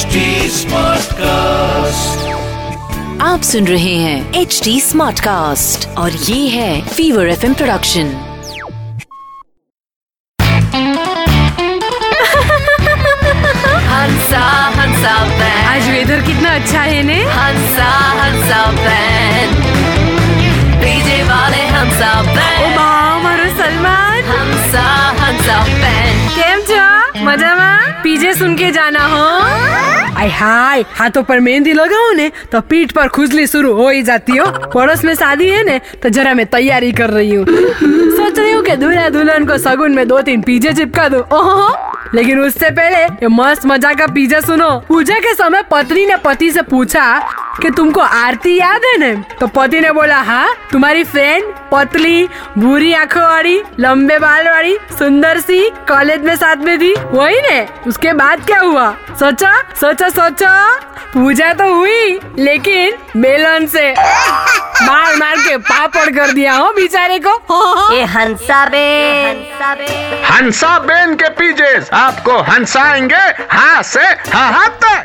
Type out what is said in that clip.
Smart cast आप सुन रहे हैं एच डी स्मार्ट कास्ट और ये है फीवर एफ़ इम प्रोडक्शन आज वेदर कितना अच्छा है ने? हंसा हंसा बैन डीजे वाले हंसा बैन सलमान। मज़ा पीजे सुन के जाना हो। आय हाय, हाथों पर मेहंदी लगाओ ने तो पीठ पर खुजली शुरू हो ही जाती हो। पड़ोस में शादी है ने तो जरा मैं तैयारी कर रही हूँ। सोच रही हूँ कि दूल्हा दुल्हन को सगुन में दो तीन पीजे चिपका दो। ओहो लेकिन उससे पहले ये मस्त मज़ा का पीजा सुनो। पूजा के समय पत्नी ने पति से पूछा कि तुमको आरती याद है न? तो पति ने बोला हाँ तुम्हारी फ्रेंड पतली भूरी आँखों वाली लंबे बाल वाली सुंदर सी कॉलेज में साथ में थी वही ने? उसके बाद क्या हुआ? सोचा सोचा सोचा। पूजा तो हुई लेकिन बेलन से मार मार के पापड़ कर दिया हो बेचारे को। ये हंसा बे हंसा बे हंसा बेन के पीजेस। आपको हंसाएँगे हाँ से हाँ हाँ तक।